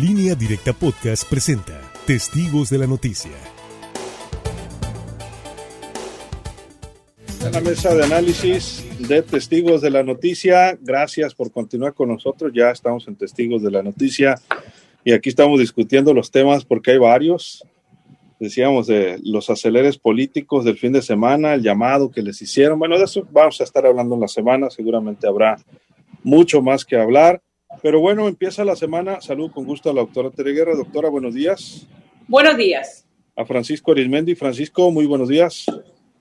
Línea Directa Podcast presenta Testigos de la Noticia. En la mesa de análisis de Testigos de la Noticia, gracias por continuar con nosotros. Ya estamos en Testigos de la Noticia y aquí estamos discutiendo los temas porque hay varios. Decíamos de los aceleres políticos del fin de semana, el llamado que les hicieron. Bueno, de eso vamos a estar hablando en la semana. Seguramente habrá mucho más que hablar. Pero bueno, empieza la semana. Salud con gusto a la doctora Tere Guerra. Doctora, buenos días. Buenos días. A Francisco Arismendi. Francisco, muy buenos días.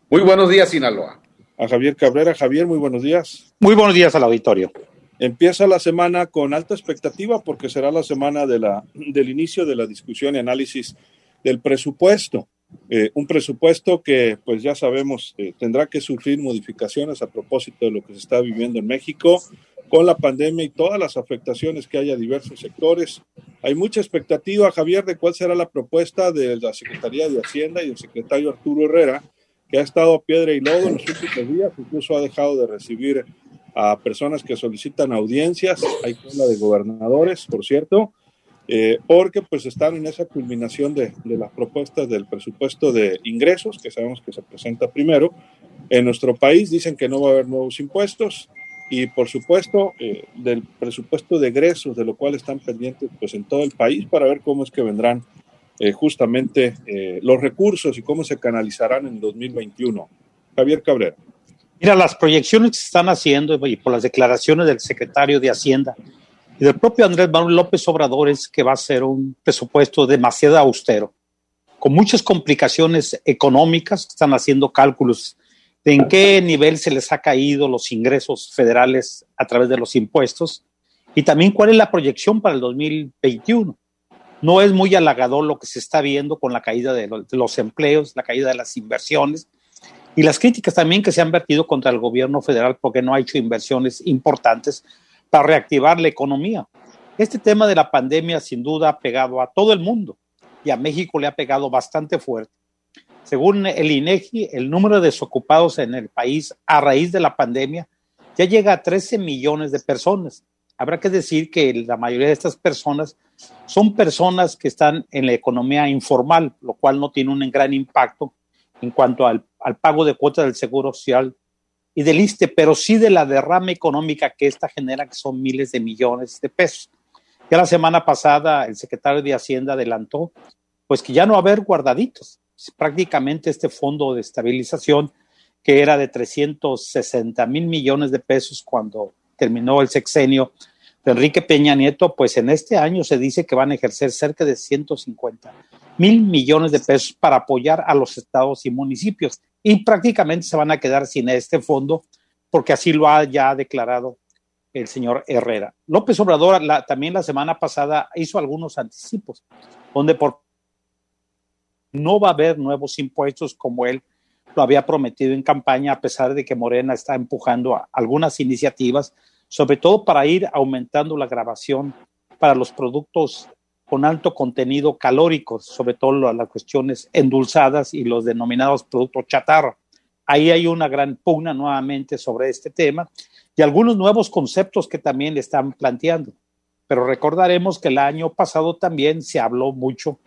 Muy buenos días, Sinaloa. A Javier Cabrera. Javier, muy buenos días. Muy buenos días al auditorio. Empieza la semana con alta expectativa porque será la semana de la, del inicio de la discusión y análisis del presupuesto. Eh, un presupuesto que, pues ya sabemos, eh, tendrá que sufrir modificaciones a propósito de lo que se está viviendo en México con la pandemia y todas las afectaciones que hay a diversos sectores. Hay mucha expectativa, Javier, de cuál será la propuesta de la Secretaría de Hacienda y del secretario Arturo Herrera, que ha estado a piedra y lodo en los últimos días, incluso ha dejado de recibir a personas que solicitan audiencias, hay cola de gobernadores, por cierto, eh, porque pues están en esa culminación de, de las propuestas del presupuesto de ingresos, que sabemos que se presenta primero. En nuestro país dicen que no va a haber nuevos impuestos, y por supuesto eh, del presupuesto de egresos, de lo cual están pendientes pues en todo el país para ver cómo es que vendrán eh, justamente eh, los recursos y cómo se canalizarán en 2021. Javier Cabrera. Mira, las proyecciones que se están haciendo y por las declaraciones del secretario de Hacienda y del propio Andrés Manuel López Obrador es que va a ser un presupuesto demasiado austero, con muchas complicaciones económicas, están haciendo cálculos de en qué nivel se les ha caído los ingresos federales a través de los impuestos y también cuál es la proyección para el 2021. No es muy halagador lo que se está viendo con la caída de los empleos, la caída de las inversiones y las críticas también que se han vertido contra el gobierno federal porque no ha hecho inversiones importantes para reactivar la economía. Este tema de la pandemia sin duda ha pegado a todo el mundo y a México le ha pegado bastante fuerte. Según el INEGI, el número de desocupados en el país a raíz de la pandemia ya llega a 13 millones de personas. Habrá que decir que la mayoría de estas personas son personas que están en la economía informal, lo cual no tiene un gran impacto en cuanto al, al pago de cuotas del Seguro Social y del ISTE, pero sí de la derrama económica que esta genera, que son miles de millones de pesos. Ya la semana pasada el secretario de Hacienda adelantó pues que ya no va a haber guardaditos, prácticamente este fondo de estabilización que era de 360 mil millones de pesos cuando terminó el sexenio de Enrique Peña Nieto, pues en este año se dice que van a ejercer cerca de 150 mil millones de pesos para apoyar a los estados y municipios y prácticamente se van a quedar sin este fondo porque así lo ha ya declarado el señor Herrera. López Obrador también la semana pasada hizo algunos anticipos, donde por no va a haber nuevos impuestos como él lo había prometido en campaña, a pesar de que Morena está empujando algunas iniciativas, sobre todo para ir aumentando la grabación para los productos con alto contenido calórico, sobre todo las cuestiones endulzadas y los denominados productos chatarra. Ahí hay una gran pugna nuevamente sobre este tema y algunos nuevos conceptos que también están planteando. Pero recordaremos que el año pasado también se habló mucho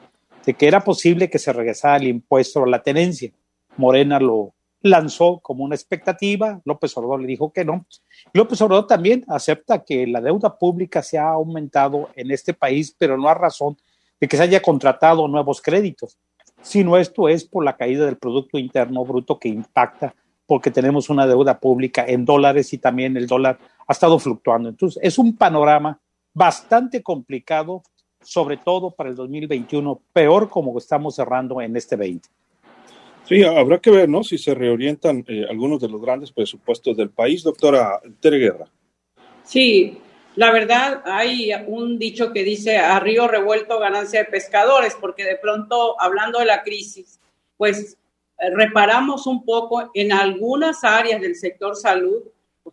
de que era posible que se regresara el impuesto a la tenencia. Morena lo lanzó como una expectativa, López Obrador le dijo que no. López Obrador también acepta que la deuda pública se ha aumentado en este país, pero no a razón de que se haya contratado nuevos créditos, sino esto es por la caída del Producto Interno Bruto que impacta porque tenemos una deuda pública en dólares y también el dólar ha estado fluctuando. Entonces, es un panorama bastante complicado sobre todo para el 2021, peor como estamos cerrando en este 20. Sí, habrá que ver, ¿no? Si se reorientan eh, algunos de los grandes presupuestos del país, doctora Tere Guerra. Sí, la verdad hay un dicho que dice a río revuelto ganancia de pescadores, porque de pronto, hablando de la crisis, pues eh, reparamos un poco en algunas áreas del sector salud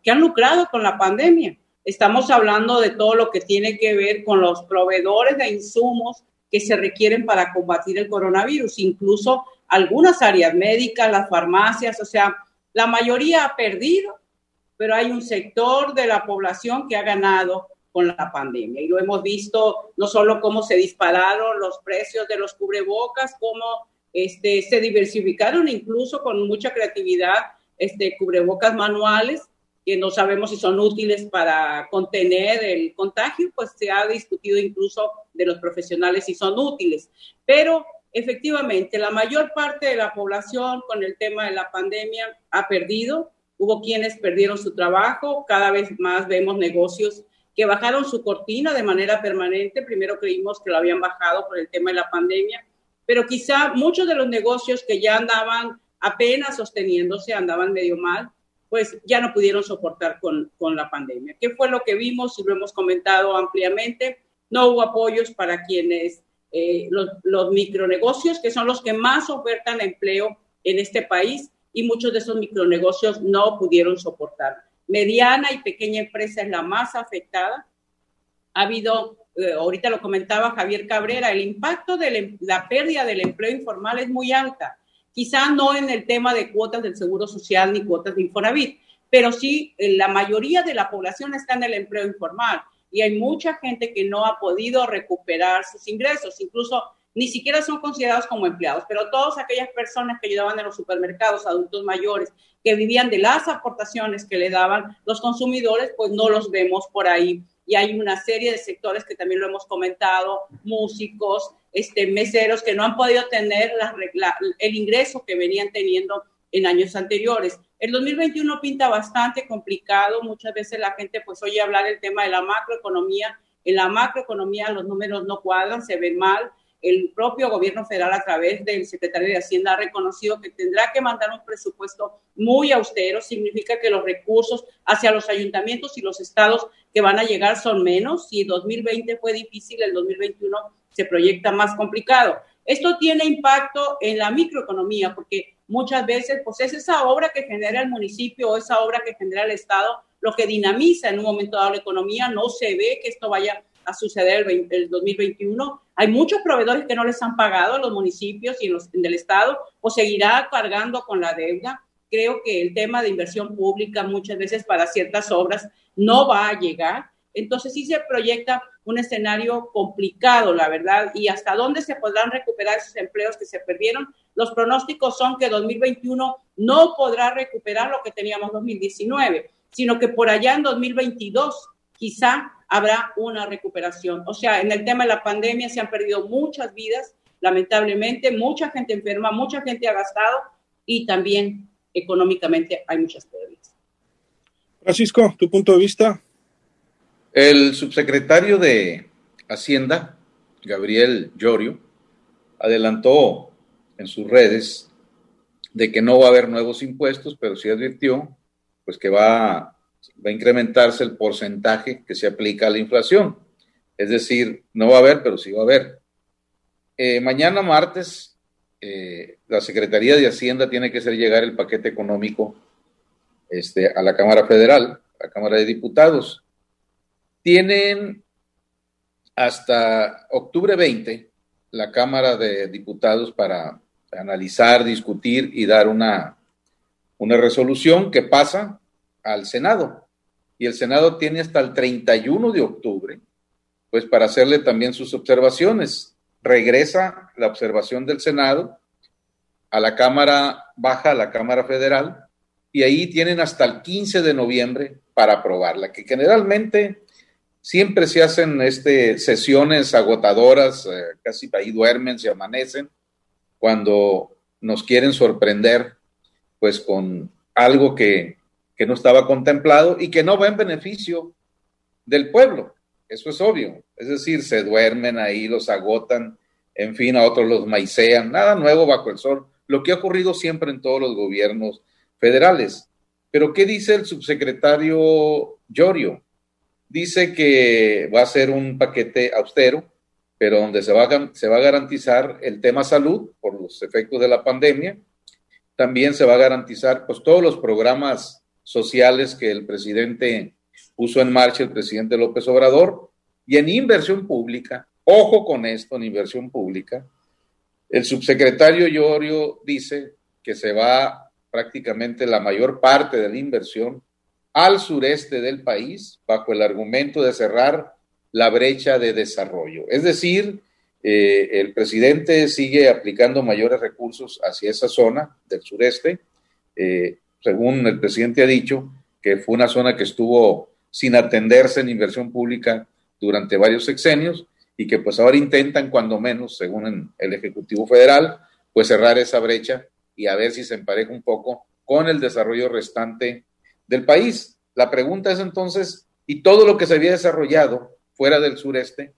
que han lucrado con la pandemia. Estamos hablando de todo lo que tiene que ver con los proveedores de insumos que se requieren para combatir el coronavirus, incluso algunas áreas médicas, las farmacias, o sea, la mayoría ha perdido, pero hay un sector de la población que ha ganado con la pandemia. Y lo hemos visto no solo cómo se dispararon los precios de los cubrebocas, cómo este, se diversificaron incluso con mucha creatividad este, cubrebocas manuales que no sabemos si son útiles para contener el contagio, pues se ha discutido incluso de los profesionales si son útiles. Pero efectivamente, la mayor parte de la población con el tema de la pandemia ha perdido. Hubo quienes perdieron su trabajo, cada vez más vemos negocios que bajaron su cortina de manera permanente. Primero creímos que lo habían bajado por el tema de la pandemia, pero quizá muchos de los negocios que ya andaban apenas sosteniéndose, andaban medio mal, pues ya no pudieron soportar con, con la pandemia. ¿Qué fue lo que vimos y lo hemos comentado ampliamente? No hubo apoyos para quienes, eh, los, los micronegocios, que son los que más ofertan empleo en este país, y muchos de esos micronegocios no pudieron soportar. Mediana y pequeña empresa es la más afectada. Ha habido, eh, ahorita lo comentaba Javier Cabrera, el impacto de la pérdida del empleo informal es muy alta quizá no en el tema de cuotas del Seguro Social ni cuotas de Infonavit, pero sí eh, la mayoría de la población está en el empleo informal y hay mucha gente que no ha podido recuperar sus ingresos, incluso ni siquiera son considerados como empleados, pero todas aquellas personas que ayudaban en los supermercados, adultos mayores, que vivían de las aportaciones que le daban los consumidores, pues no los vemos por ahí. Y hay una serie de sectores que también lo hemos comentado, músicos, este, meseros que no han podido tener el ingreso que venían teniendo en años anteriores. El 2021 pinta bastante complicado, muchas veces la gente pues oye hablar del tema de la macroeconomía, en la macroeconomía los números no cuadran, se ven mal, el propio gobierno federal a través del secretario de Hacienda ha reconocido que tendrá que mandar un presupuesto muy austero, significa que los recursos hacia los ayuntamientos y los estados que van a llegar son menos, si 2020 fue difícil, el 2021 se proyecta más complicado. Esto tiene impacto en la microeconomía porque muchas veces pues es esa obra que genera el municipio o esa obra que genera el Estado lo que dinamiza en un momento dado la economía. No se ve que esto vaya a suceder el, el 2021. Hay muchos proveedores que no les han pagado a los municipios y los del Estado o seguirá cargando con la deuda. Creo que el tema de inversión pública muchas veces para ciertas obras no va a llegar. Entonces sí se proyecta un escenario complicado, la verdad, y hasta dónde se podrán recuperar esos empleos que se perdieron. Los pronósticos son que 2021 no podrá recuperar lo que teníamos en 2019, sino que por allá en 2022 quizá habrá una recuperación. O sea, en el tema de la pandemia se han perdido muchas vidas, lamentablemente, mucha gente enferma, mucha gente ha gastado y también económicamente hay muchas pérdidas. Francisco, tu punto de vista. El subsecretario de Hacienda, Gabriel Llorio, adelantó en sus redes de que no va a haber nuevos impuestos, pero sí advirtió pues que va, va a incrementarse el porcentaje que se aplica a la inflación. Es decir, no va a haber, pero sí va a haber. Eh, mañana martes, eh, la Secretaría de Hacienda tiene que hacer llegar el paquete económico este, a la Cámara Federal, a la Cámara de Diputados. Tienen hasta octubre 20 la Cámara de Diputados para analizar, discutir y dar una, una resolución que pasa al Senado. Y el Senado tiene hasta el 31 de octubre, pues para hacerle también sus observaciones. Regresa la observación del Senado a la Cámara Baja, a la Cámara Federal, y ahí tienen hasta el 15 de noviembre para aprobarla, que generalmente Siempre se hacen este, sesiones agotadoras, eh, casi ahí duermen, se amanecen, cuando nos quieren sorprender, pues con algo que, que no estaba contemplado y que no va en beneficio del pueblo. Eso es obvio. Es decir, se duermen ahí, los agotan, en fin, a otros los maicean, nada nuevo bajo el sol, lo que ha ocurrido siempre en todos los gobiernos federales. Pero, ¿qué dice el subsecretario Llorio? dice que va a ser un paquete austero, pero donde se va, a, se va a garantizar el tema salud por los efectos de la pandemia. También se va a garantizar pues, todos los programas sociales que el presidente puso en marcha, el presidente López Obrador, y en inversión pública, ojo con esto, en inversión pública, el subsecretario Llorio dice que se va prácticamente la mayor parte de la inversión al sureste del país bajo el argumento de cerrar la brecha de desarrollo. Es decir, eh, el presidente sigue aplicando mayores recursos hacia esa zona del sureste. Eh, según el presidente ha dicho, que fue una zona que estuvo sin atenderse en inversión pública durante varios sexenios y que pues ahora intentan, cuando menos, según el Ejecutivo Federal, pues cerrar esa brecha y a ver si se empareja un poco con el desarrollo restante del país. La pregunta es entonces, ¿y todo lo que se había desarrollado fuera del sureste,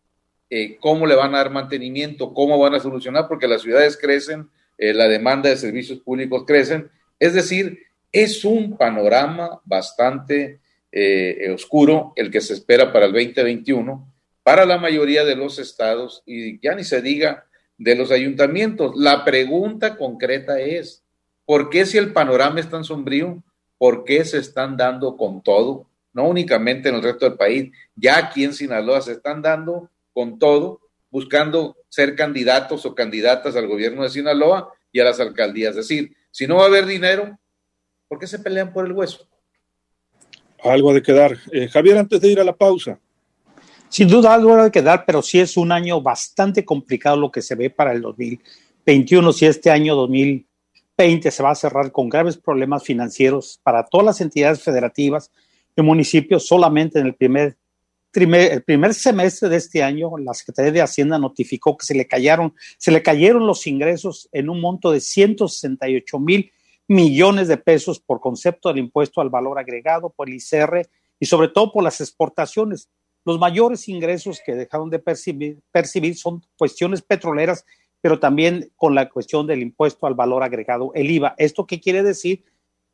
eh, cómo le van a dar mantenimiento? ¿Cómo van a solucionar? Porque las ciudades crecen, eh, la demanda de servicios públicos crecen. Es decir, es un panorama bastante eh, oscuro el que se espera para el 2021 para la mayoría de los estados y ya ni se diga de los ayuntamientos. La pregunta concreta es, ¿por qué si el panorama es tan sombrío, por qué se están dando con todo? No únicamente en el resto del país, ya aquí en Sinaloa se están dando con todo, buscando ser candidatos o candidatas al gobierno de Sinaloa y a las alcaldías. Es decir, si no va a haber dinero, ¿por qué se pelean por el hueso? Algo de quedar. Eh, Javier, antes de ir a la pausa, sin duda algo hay que dar, pero sí es un año bastante complicado lo que se ve para el 2021. Si este año 2020 se va a cerrar con graves problemas financieros para todas las entidades federativas y municipios, solamente en el primer, el primer semestre de este año, la Secretaría de Hacienda notificó que se le cayeron, se le cayeron los ingresos en un monto de 168 mil millones de pesos por concepto del impuesto al valor agregado, por el ICR y sobre todo por las exportaciones los mayores ingresos que dejaron de percibir, percibir son cuestiones petroleras, pero también con la cuestión del impuesto al valor agregado, el IVA. ¿Esto qué quiere decir?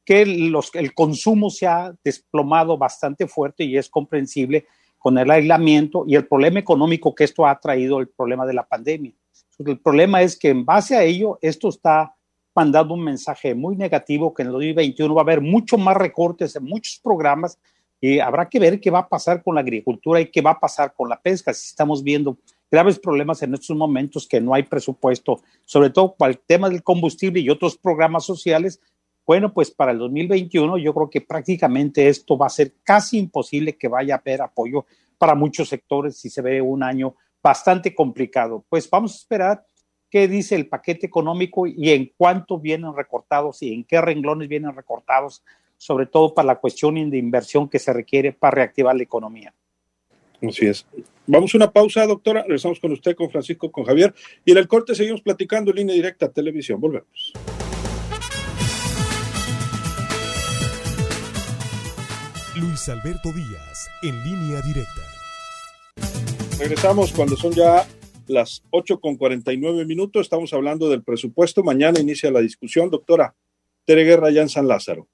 Que los, el consumo se ha desplomado bastante fuerte y es comprensible con el aislamiento y el problema económico que esto ha traído, el problema de la pandemia. El problema es que en base a ello, esto está mandando un mensaje muy negativo que en el 2021 va a haber mucho más recortes en muchos programas y habrá que ver qué va a pasar con la agricultura y qué va a pasar con la pesca. Si estamos viendo graves problemas en estos momentos que no hay presupuesto, sobre todo para el tema del combustible y otros programas sociales, bueno, pues para el 2021 yo creo que prácticamente esto va a ser casi imposible que vaya a haber apoyo para muchos sectores si se ve un año bastante complicado. Pues vamos a esperar qué dice el paquete económico y en cuánto vienen recortados y en qué renglones vienen recortados sobre todo para la cuestión de inversión que se requiere para reactivar la economía. Así es. Vamos a una pausa, doctora. Regresamos con usted, con Francisco, con Javier. Y en el corte seguimos platicando en línea directa a televisión. Volvemos. Luis Alberto Díaz, en línea directa. Regresamos cuando son ya las 8 con 49 minutos. Estamos hablando del presupuesto. Mañana inicia la discusión. Doctora Tere Guerra, ya en San Lázaro.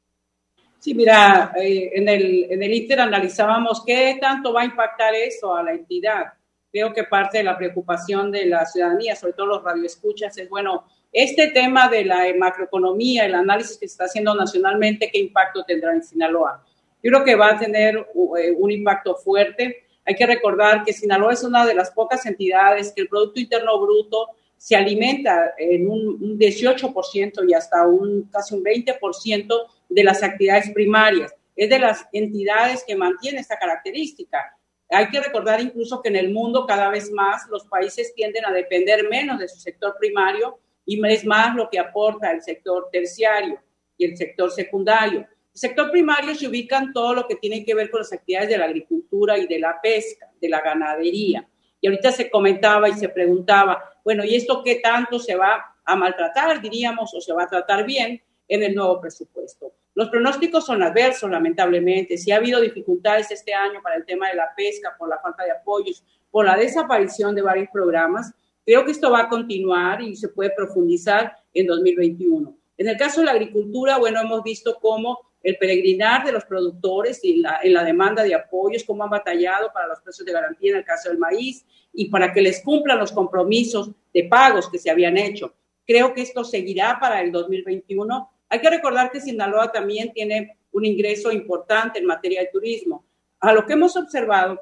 Sí, mira, eh, en, el, en el Inter analizábamos qué tanto va a impactar eso a la entidad. Creo que parte de la preocupación de la ciudadanía, sobre todo los radioescuchas, es, bueno, este tema de la macroeconomía, el análisis que se está haciendo nacionalmente, ¿qué impacto tendrá en Sinaloa? Yo creo que va a tener eh, un impacto fuerte. Hay que recordar que Sinaloa es una de las pocas entidades que el Producto Interno Bruto se alimenta en un, un 18% y hasta un casi un 20% de las actividades primarias. Es de las entidades que mantiene esta característica. Hay que recordar incluso que en el mundo cada vez más los países tienden a depender menos de su sector primario y es más lo que aporta el sector terciario y el sector secundario. Sector primario se ubican todo lo que tiene que ver con las actividades de la agricultura y de la pesca, de la ganadería. Y ahorita se comentaba y se preguntaba, bueno, ¿y esto qué tanto se va a maltratar, diríamos, o se va a tratar bien en el nuevo presupuesto? Los pronósticos son adversos, lamentablemente. Si ha habido dificultades este año para el tema de la pesca, por la falta de apoyos, por la desaparición de varios programas, creo que esto va a continuar y se puede profundizar en 2021. En el caso de la agricultura, bueno, hemos visto cómo el peregrinar de los productores y la, en la demanda de apoyos, cómo han batallado para los precios de garantía en el caso del maíz y para que les cumplan los compromisos de pagos que se habían hecho. Creo que esto seguirá para el 2021 hay que recordar que Sinaloa también tiene un ingreso importante en materia de turismo. A lo que hemos observado,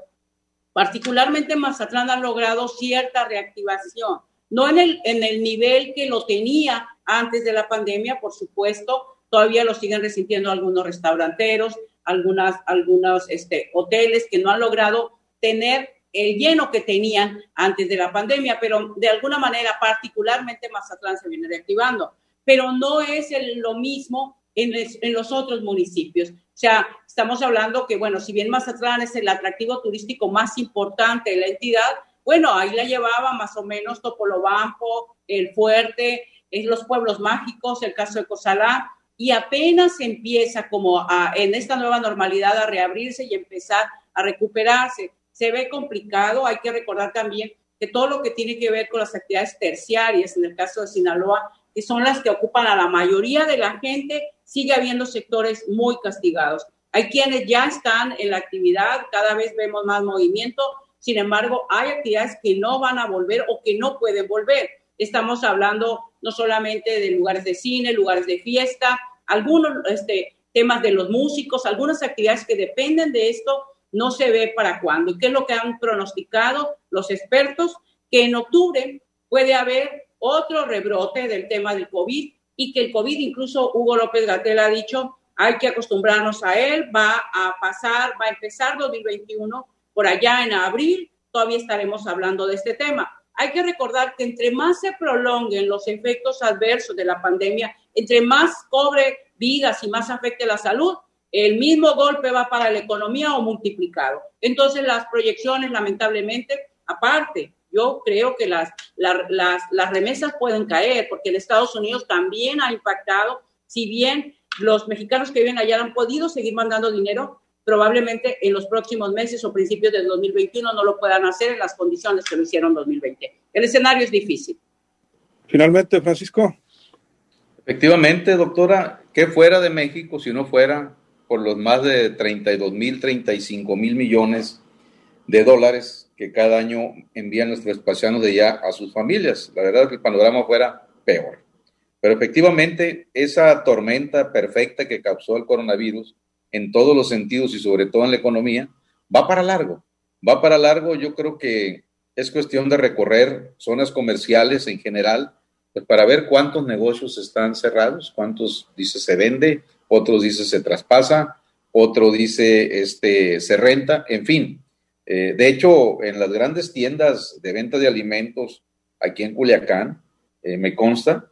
particularmente Mazatlán ha logrado cierta reactivación, no en el, en el nivel que lo tenía antes de la pandemia, por supuesto, todavía lo siguen resintiendo algunos restauranteros, algunas, algunos este, hoteles que no han logrado tener el lleno que tenían antes de la pandemia, pero de alguna manera particularmente Mazatlán se viene reactivando, pero no es lo mismo en, en, los otros municipios. O sea, estamos hablando que, bueno, si bien Mazatlán es el atractivo turístico más importante de la entidad, bueno, ahí la llevaba más o menos Topolobampo, El Fuerte, es los pueblos mágicos, el caso de Cozalá, y apenas empieza como en esta nueva normalidad a reabrirse y empezar a recuperarse. Se ve complicado, hay que recordar también que todo lo que tiene que ver con las actividades terciarias, en el caso de Sinaloa, que son las que ocupan a la mayoría de la gente, sigue habiendo sectores muy castigados. Hay quienes ya están en la actividad, cada vez vemos más movimiento, sin embargo, hay actividades que no van a volver o que no pueden volver. Estamos hablando no solamente de lugares de cine, lugares de fiesta, algunos este, temas de los músicos, algunas actividades que dependen de esto, no se ve para cuándo. ¿Y qué es lo que han pronosticado los expertos? Que en octubre puede haber otro rebrote del tema del COVID y que el COVID, incluso Hugo López Gatel ha dicho, hay que acostumbrarnos a él, va a pasar, va a empezar 2021 por allá en abril, todavía estaremos hablando de este tema. Hay que recordar que entre más se prolonguen los efectos adversos de la pandemia, entre más cobre vidas y más afecte la salud, el mismo golpe va para la economía o multiplicado. Entonces las proyecciones, lamentablemente, aparte, yo creo que las, las, las, remesas pueden caer porque en Estados Unidos también ha impactado, si bien los mexicanos que viven allá han podido seguir mandando dinero, probablemente en los próximos meses o principios del 2021 no lo puedan hacer en las condiciones que lo hicieron en 2020. El escenario es difícil. Finalmente, Francisco. Efectivamente, doctora, ¿qué fuera de México si no fuera por los más de 32 mil, 35 mil millones de dólares que cada año envían nuestros espacianos de allá a sus familias? La verdad es que el panorama fuera peor. Pero efectivamente, esa tormenta perfecta que causó el coronavirus en todos los sentidos y sobre todo en la economía, va para largo. Va para largo, yo creo que es cuestión de recorrer zonas comerciales en general, pues para ver cuántos negocios están cerrados, cuántos dice se vende, otros dice se traspasa, otro dice este, se renta, en fin. Eh, de hecho, en las grandes tiendas de venta de alimentos aquí en Culiacán, eh, me consta,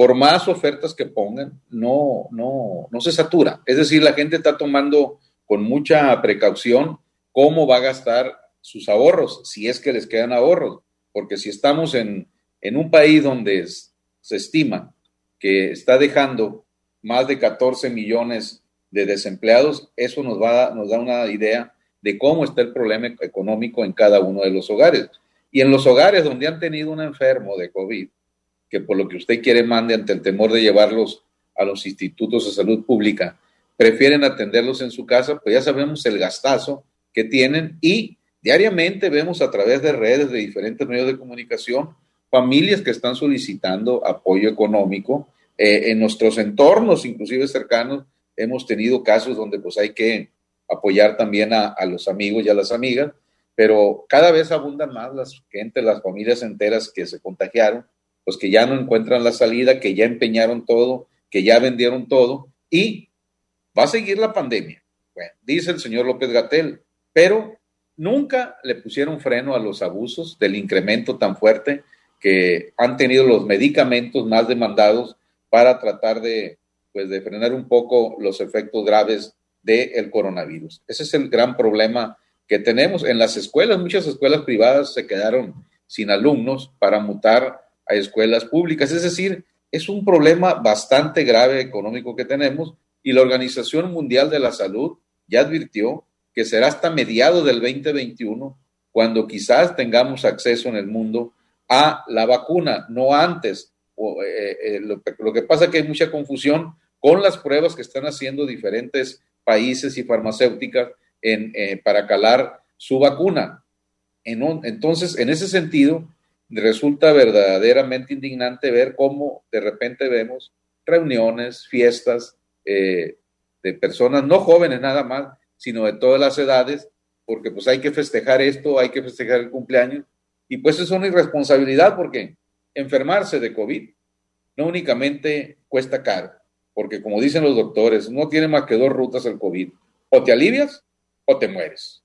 por más ofertas que pongan, no, no, no se satura. Es decir, la gente está tomando con mucha precaución cómo va a gastar sus ahorros, si es que les quedan ahorros. Porque si estamos en, en un país donde se estima que está dejando más de 14 millones de desempleados, eso nos, va, nos da una idea de cómo está el problema económico en cada uno de los hogares. Y en los hogares donde han tenido un enfermo de COVID, que por lo que usted quiere mande ante el temor de llevarlos a los institutos de salud pública, prefieren atenderlos en su casa, pues ya sabemos el gastazo que tienen y diariamente vemos a través de redes de diferentes medios de comunicación familias que están solicitando apoyo económico. Eh, en nuestros entornos, inclusive cercanos, hemos tenido casos donde pues hay que apoyar también a, a los amigos y a las amigas, pero cada vez abundan más las gente, las familias enteras que se contagiaron pues que ya no encuentran la salida, que ya empeñaron todo, que ya vendieron todo y va a seguir la pandemia. Bueno, dice el señor López Gatel, pero nunca le pusieron freno a los abusos del incremento tan fuerte que han tenido los medicamentos más demandados para tratar de, pues, de frenar un poco los efectos graves del coronavirus. Ese es el gran problema que tenemos en las escuelas. Muchas escuelas privadas se quedaron sin alumnos para mutar a escuelas públicas. Es decir, es un problema bastante grave económico que tenemos y la Organización Mundial de la Salud ya advirtió que será hasta mediados del 2021 cuando quizás tengamos acceso en el mundo a la vacuna, no antes. Eh, eh, lo, que pasa es que hay mucha confusión con las pruebas que están haciendo diferentes países y farmacéuticas en, eh, para calar su vacuna. En entonces, en ese sentido, resulta verdaderamente indignante ver cómo de repente vemos reuniones, fiestas eh, de personas no jóvenes nada más, sino de todas las edades, porque pues hay que festejar esto, hay que festejar el cumpleaños, y pues es una irresponsabilidad porque enfermarse de COVID no únicamente cuesta caro, porque como dicen los doctores, no tiene más que dos rutas el COVID, O te alivias o te mueres.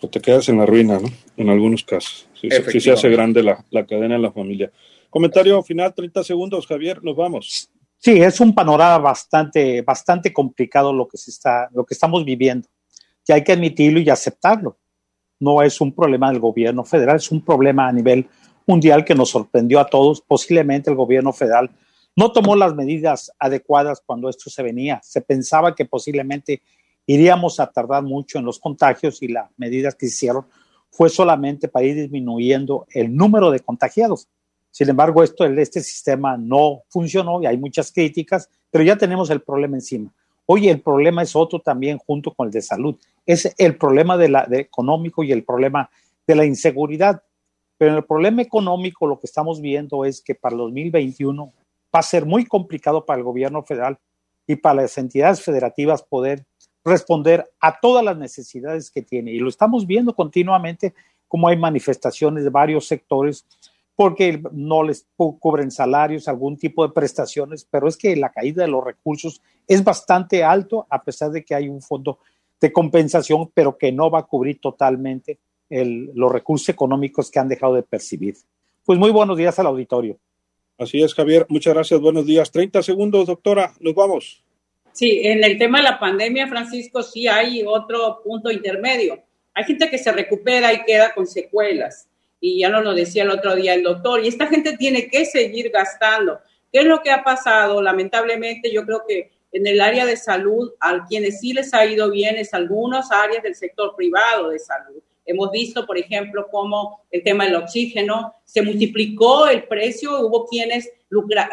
O te quedas en la ruina, ¿no? En algunos casos. Sí, sí se hace grande la, la cadena en la familia. Comentario final, 30 segundos, Javier, nos vamos. Sí, es un panorama bastante, bastante complicado lo que se está, lo que estamos viviendo. Y hay que admitirlo y aceptarlo. No es un problema del gobierno federal, es un problema a nivel mundial que nos sorprendió a todos. Posiblemente el gobierno federal no tomó las medidas adecuadas cuando esto se venía. Se pensaba que posiblemente iríamos a tardar mucho en los contagios y las medidas que hicieron fue solamente para ir disminuyendo el número de contagiados. Sin embargo, esto, este sistema no funcionó y hay muchas críticas, pero ya tenemos el problema encima. Hoy el problema es otro también junto con el de salud. Es el problema de económico y el problema de la inseguridad. Pero en el problema económico lo que estamos viendo es que para el 2021 va a ser muy complicado para el gobierno federal y para las entidades federativas poder responder a todas las necesidades que tiene. Y lo estamos viendo continuamente como hay manifestaciones de varios sectores porque no les cubren salarios, algún tipo de prestaciones, pero es que la caída de los recursos es bastante alto a pesar de que hay un fondo de compensación, pero que no va a cubrir totalmente los recursos económicos que han dejado de percibir. Pues muy buenos días al auditorio. Así es, Javier. Muchas gracias. Buenos días. 30 segundos, doctora. Nos vamos. Sí, en el tema de la pandemia, Francisco, sí hay otro punto intermedio. Hay gente que se recupera y queda con secuelas y ya nos lo decía el otro día el doctor, y esta gente tiene que seguir gastando. ¿Qué es lo que ha pasado? Lamentablemente, yo creo que en el área de salud, a quienes sí les ha ido bien es algunas áreas del sector privado de salud. Hemos visto, por ejemplo, cómo el tema del oxígeno se multiplicó el precio, hubo quienes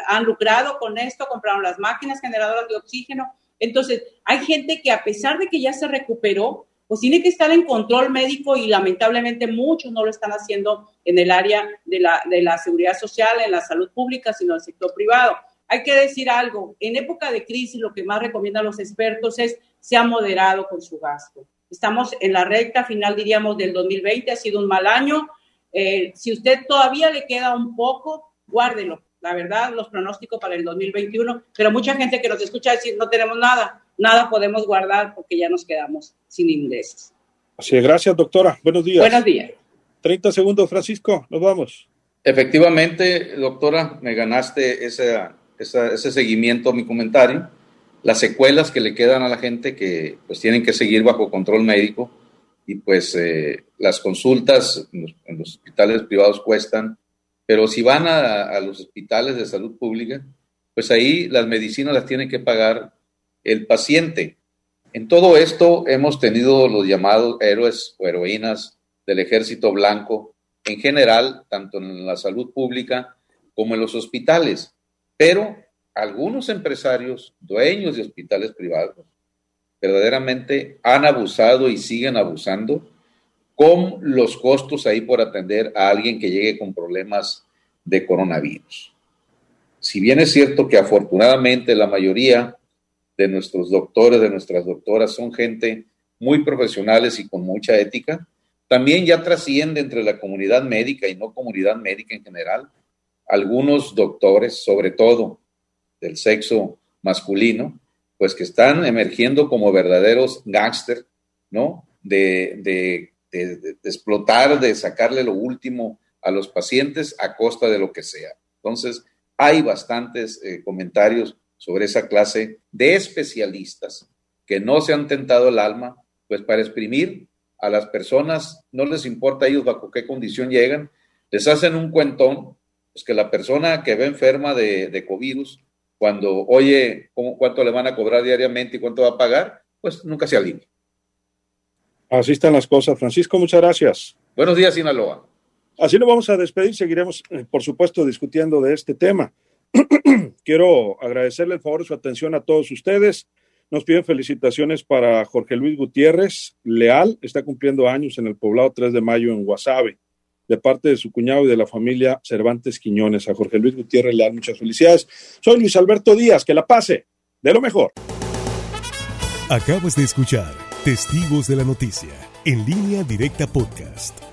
han lucrado con esto, compraron las máquinas generadoras de oxígeno. Entonces, hay gente que a pesar de que ya se recuperó, pues tiene que estar en control médico y lamentablemente muchos no lo están haciendo en el área de la, de la seguridad social, en la salud pública, sino en el sector privado. Hay que decir algo, en época de crisis lo que más recomiendan los expertos es sea moderado con su gasto. Estamos en la recta final, diríamos, del 2020, ha sido un mal año. Eh, si usted todavía le queda un poco, guárdelo. La verdad, los pronósticos para el 2021, pero mucha gente que nos escucha decir no tenemos nada nada podemos guardar porque ya nos quedamos sin ingresos. Así es, gracias doctora. Buenos días. Buenos días. 30 segundos, Francisco, nos vamos. Efectivamente, doctora, me ganaste ese, ese seguimiento a mi comentario. Las secuelas que le quedan a la gente que pues tienen que seguir bajo control médico y pues eh, las consultas en los, hospitales privados cuestan, pero si van a, a los hospitales de salud pública, pues ahí las medicinas las tienen que pagar el paciente. En todo esto hemos tenido los llamados héroes o heroínas del ejército blanco, en general, tanto en la salud pública como en los hospitales. Pero algunos empresarios, dueños de hospitales privados, verdaderamente han abusado y siguen abusando con los costos ahí por atender a alguien que llegue con problemas de coronavirus. Si bien es cierto que afortunadamente la mayoría de nuestros doctores, de nuestras doctoras, son gente muy profesionales y con mucha ética. También ya trasciende entre la comunidad médica y no comunidad médica en general. Algunos doctores, sobre todo del sexo masculino, pues que están emergiendo como verdaderos gángster, ¿no? De, de, explotar, de sacarle lo último a los pacientes a costa de lo que sea. Entonces, hay bastantes eh, comentarios sobre esa clase de especialistas que no se han tentado el alma, pues para exprimir a las personas, no les importa a ellos bajo qué condición llegan, les hacen un cuentón, pues que la persona que ve enferma de, de covirus, cuando oye cuánto le van a cobrar diariamente y cuánto va a pagar, pues nunca se alinea. Así están las cosas. Francisco, muchas gracias. Buenos días, Sinaloa. Así nos vamos a despedir. Seguiremos, eh, por supuesto, discutiendo de este tema. Quiero agradecerle el favor de su atención a todos ustedes. Nos piden felicitaciones para Jorge Luis Gutiérrez Leal, está cumpliendo años en el poblado 3 de mayo en Guasave, de parte de su cuñado y de la familia Cervantes Quiñones. A Jorge Luis Gutiérrez Leal, muchas felicidades. Soy Luis Alberto Díaz, que la pase de lo mejor. Acabas de escuchar Testigos de la Noticia, en línea directa podcast